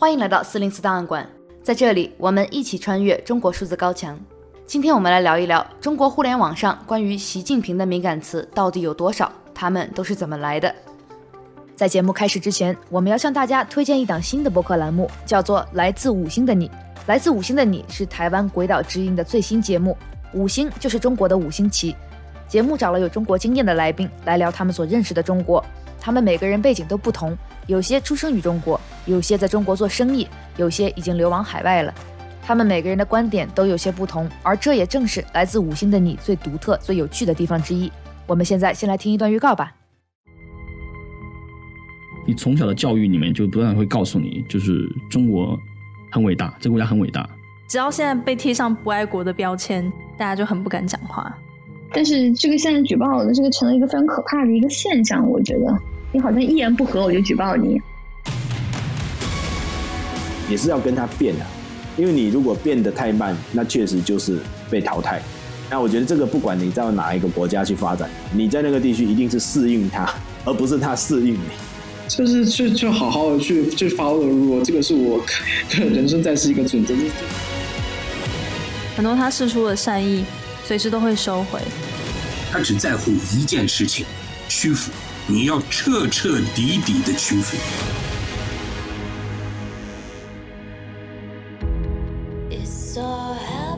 欢迎来到四零四档案馆，在这里我们一起穿越中国数字高墙。今天我们来聊一聊中国互联网上关于习近平的敏感词到底有多少，他们都是怎么来的。在节目开始之前，我们要向大家推荐一档新的播客栏目，叫做《来自五星的你》。来自五星的你是台湾鬼岛之音的最新节目，五星就是中国的五星旗。节目找了有中国经验的来宾来聊他们所认识的中国，他们每个人背景都不同，有些出生于中国，有些在中国做生意，有些已经流亡海外了。他们每个人的观点都有些不同，而这也正是来自五星的你最独特、最有趣的地方之一。我们现在先来听一段预告吧。你从小的教育里面就不断会告诉你，就是中国很伟大，这个国家很伟大。只要现在被贴上不爱国的标签，大家就很不敢讲话。但是这个现在举报的这个成了一个非常可怕的一个现象，我觉得你好像一言不合我就举报你，也是要跟他变的，因为你如果变得太慢，那确实就是被淘汰。那我觉得这个不管你在哪一个国家去发展，你在那个地区一定是适应他，而不是他适应你。就是去去好好的去去 follow，如果这个是我的人生在世一个准则。很多他释出的善意。随时都会收回。他只在乎一件事情：屈服。你要彻彻底底的屈服。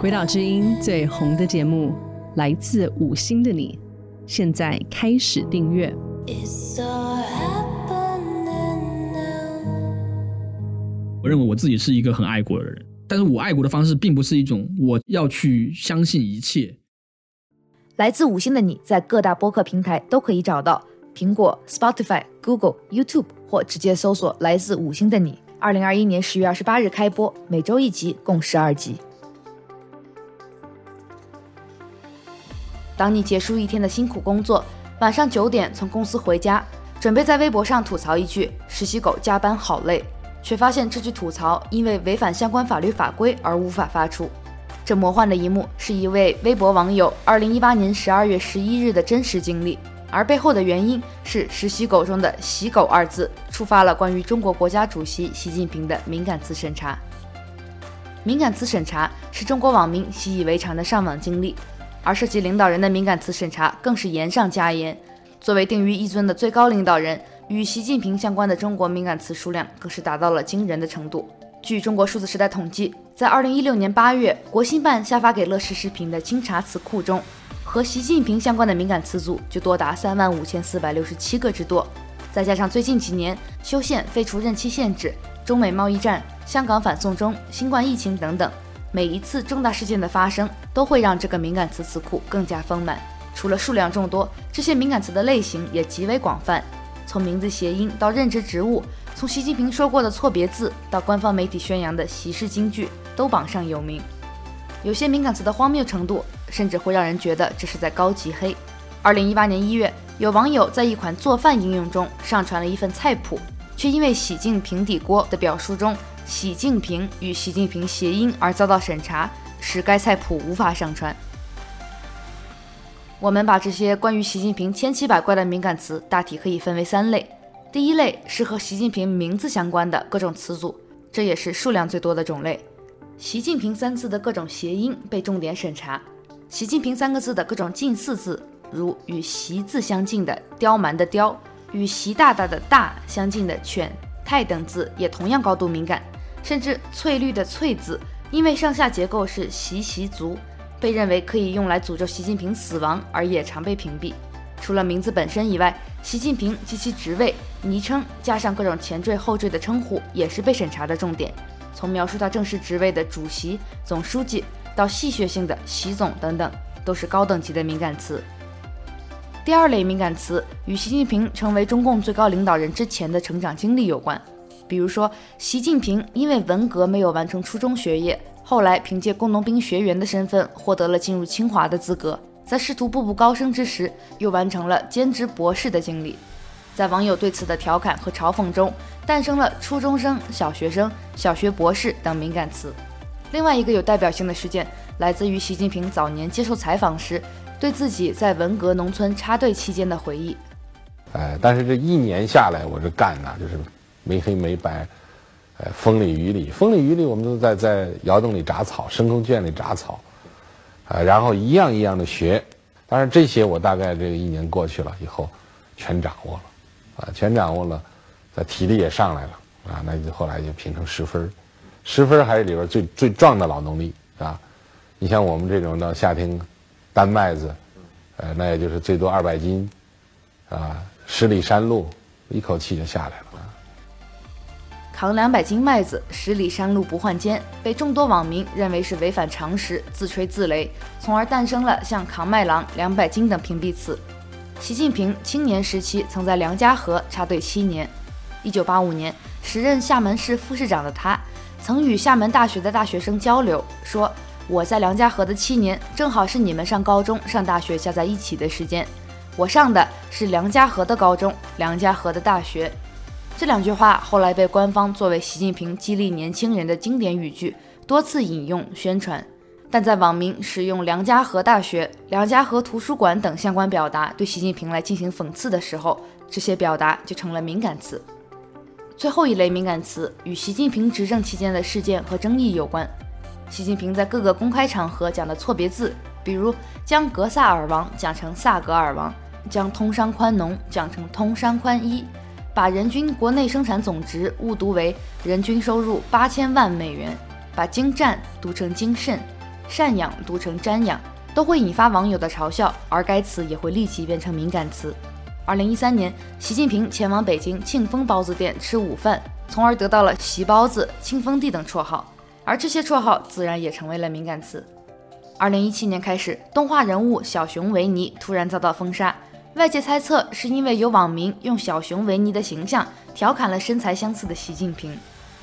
鬼岛之音最红的节目，来自五星的你，现在开始订阅。我认为我自己是一个很爱国的人。但是我爱国的方式并不是一种我要去相信一切。来自五星的你在各大播客平台都可以找到，苹果、Spotify、Google、YouTube 或直接搜索“来自五星的你”。二零二一年十月二十八日开播，每周一集，共十二集。当你结束一天的辛苦工作，晚上九点从公司回家，准备在微博上吐槽一句“实习狗加班好累”。却发现这句吐槽因为违反相关法律法规而无法发出。这魔幻的一幕是一位微博网友2018年12月11日的真实经历，而背后的原因是“实习狗”中的“习狗”二字触发了关于中国国家主席习近平的敏感词审查。敏感词审查是中国网民习以为常的上网经历，而涉及领导人的敏感词审查更是严上加严。作为定于一尊的最高领导人。与习近平相关的中国敏感词数量更是达到了惊人的程度。据中国数字时代统计，在二零一六年八月，国新办下发给乐视视频的清查词库中，和习近平相关的敏感词组就多达三万五千四百六十七个之多。再加上最近几年修宪、废除任期限制、中美贸易战、香港反送中、新冠疫情等等，每一次重大事件的发生，都会让这个敏感词词库更加丰满。除了数量众多，这些敏感词的类型也极为广泛。从名字谐音到任职职务，从习近平说过的错别字到官方媒体宣扬的习式金句，都榜上有名。有些敏感词的荒谬程度，甚至会让人觉得这是在高级黑。二零一八年一月，有网友在一款做饭应用中上传了一份菜谱，却因为“洗净平底锅”的表述中“习近平”与“习近平”谐音而遭到审查，使该菜谱无法上传。我们把这些关于习近平千奇百怪的敏感词大体可以分为三类。第一类是和习近平名字相关的各种词组，这也是数量最多的种类。习近平三字的各种谐音被重点审查。习近平三个字的各种近似字，如与习字相近的刁蛮的刁，与习大大的大相近的犬泰等字也同样高度敏感。甚至翠绿的翠字，因为上下结构是习习族。被认为可以用来诅咒习近平死亡，而也常被屏蔽。除了名字本身以外，习近平及其职位、昵称加上各种前缀后缀的称呼，也是被审查的重点。从描述他正式职位的主席、总书记，到戏谑性的习总等等，都是高等级的敏感词。第二类敏感词与习近平成为中共最高领导人之前的成长经历有关，比如说，习近平因为文革没有完成初中学业。后来凭借工农兵学员的身份获得了进入清华的资格，在试图步步高升之时，又完成了兼职博士的经历。在网友对此的调侃和嘲讽中，诞生了初中生、小学生、小学博士等敏感词。另外一个有代表性的事件，来自于习近平早年接受采访时，对自己在文革农村插队期间的回忆。哎，但是这一年下来，我这干呐，就是没黑没白。呃，风里雨里，风里雨里，我们都在在窑洞里铡草，深坑圈里铡草，啊、呃，然后一样一样的学。当然这些我大概这一年过去了以后，全掌握了，啊，全掌握了，在体力也上来了，啊，那就后来就评成十分，十分还是里边最最壮的劳动力，啊，你像我们这种到夏天担麦子，呃，那也就是最多二百斤，啊，十里山路，一口气就下来了。扛两百斤麦子，十里山路不换肩，被众多网民认为是违反常识，自吹自擂，从而诞生了像“扛麦郎”“两百斤”等屏蔽词。习近平青年时期曾在梁家河插队七年。一九八五年，时任厦门市副市长的他，曾与厦门大学的大学生交流，说：“我在梁家河的七年，正好是你们上高中、上大学加在一起的时间。我上的是梁家河的高中，梁家河的大学。”这两句话后来被官方作为习近平激励年轻人的经典语句，多次引用宣传。但在网民使用“梁家河大学”“梁家河图书馆”等相关表达对习近平来进行讽刺的时候，这些表达就成了敏感词。最后一类敏感词与习近平执政期间的事件和争议有关。习近平在各个公开场合讲的错别字，比如将格萨尔王讲成萨格尔王，将通商宽农讲成通商宽衣。把人均国内生产总值误读为人均收入八千万美元，把精湛读成精慎，赡养读成瞻仰，都会引发网友的嘲笑，而该词也会立即变成敏感词。二零一三年，习近平前往北京庆丰包子店吃午饭，从而得到了“习包子”“庆丰帝”等绰号，而这些绰号自然也成为了敏感词。二零一七年开始，动画人物小熊维尼突然遭到封杀。外界猜测是因为有网民用小熊维尼的形象调侃了身材相似的习近平，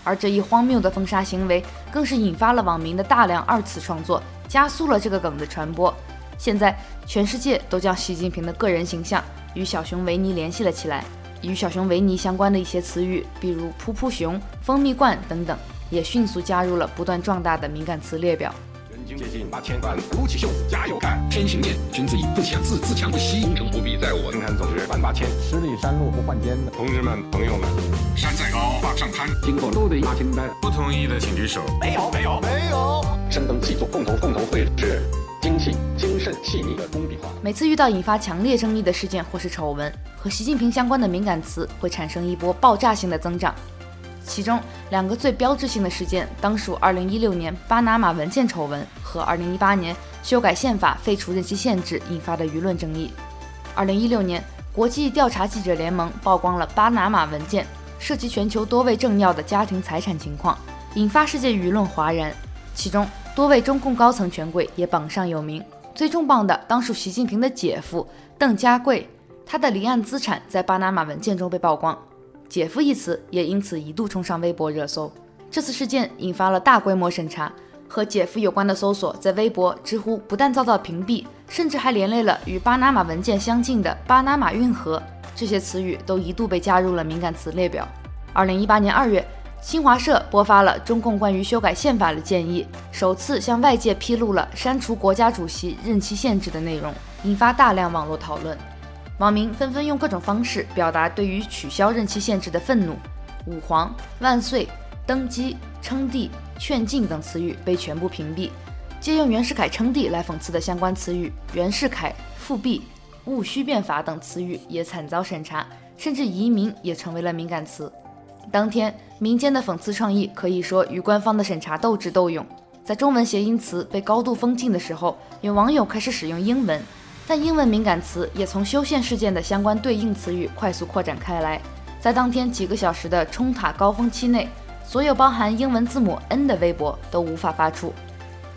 而这一荒谬的封杀行为更是引发了网民的大量二次创作，加速了这个梗的传播。现在全世界都将习近平的个人形象与小熊维尼联系了起来，与小熊维尼相关的一些词语，比如“噗噗熊”“蜂蜜罐”等等，也迅速加入了不断壮大的敏感词列表。接近八千万，鼓起袖子加油干！天行健，君子以不强自，自强不息。功成不必在我，生产总值万八千。十里山路不换肩的同志们、朋友们，山再高往上攀，经过都得拿清单。不同意的请举手。没有，没有，没有。深耕细作，共同共同绘制精细、精慎、细腻的工笔画。每次遇到引发强烈争议的事件或是丑闻，和习近平相关的敏感词会产生一波爆炸性的增长。其中两个最标志性的事件，当属2016年巴拿马文件丑闻和2018年修改宪法废除任期限制引发的舆论争议。2016年，国际调查记者联盟曝光了巴拿马文件，涉及全球多位政要的家庭财产情况，引发世界舆论哗然。其中多位中共高层权贵也榜上有名，最重磅的当属习近平的姐夫邓家贵，他的离岸资产在巴拿马文件中被曝光。姐夫一词也因此一度冲上微博热搜。这次事件引发了大规模审查，和姐夫有关的搜索在微博、知乎不但遭到屏蔽，甚至还连累了与巴拿马文件相近的巴拿马运河。这些词语都一度被加入了敏感词列表。二零一八年二月，新华社播发了中共关于修改宪法的建议，首次向外界披露了删除国家主席任期限制的内容，引发大量网络讨论。网民纷纷用各种方式表达对于取消任期限制的愤怒，吾皇、万岁、登基、称帝、劝进等词语被全部屏蔽，借用袁世凯称帝来讽刺的相关词语袁世凯、复辟、戊戌变法等词语也惨遭审查，甚至移民也成为了敏感词。当天，民间的讽刺创意可以说与官方的审查斗智斗勇。在中文谐音词被高度封禁的时候，有网友开始使用英文。但英文敏感词也从修宪事件的相关对应词语快速扩展开来，在当天几个小时的冲塔高峰期内，所有包含英文字母 N 的微博都无法发出。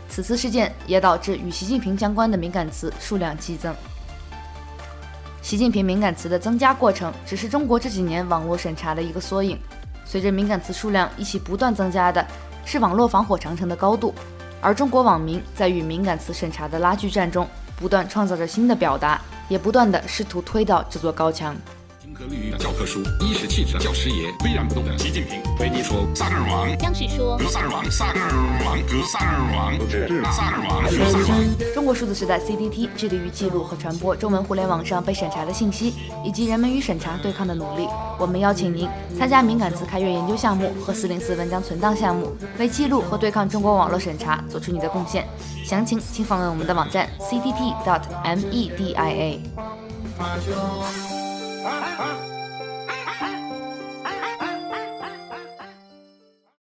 此次事件也导致与习近平相关的敏感词数量激增。习近平敏感词的增加过程只是中国这几年网络审查的一个缩影。随着敏感词数量一起不断增加的是网络防火长城的高度，而中国网民在与敏感词审查的拉锯战中。不断创造着新的表达，也不断的试图推倒这座高墙。荆轲格律的教科书，衣食气质的教师爷，巍然不动的习近平，为你说萨格尔王，央视说格萨尔王，萨格尔王，格萨尔王，是萨尔王，格萨尔王。中国数字时代 CDT 致力于记录和传播中文互联网上被审查的信息，以及人们与审查对抗的努力。我们邀请您参加敏感词开源研究项目和四零四文章存档项目，为记录和对抗中国网络审查做出你的贡献。详情请访问我们的网站 cdt.media。啊啊。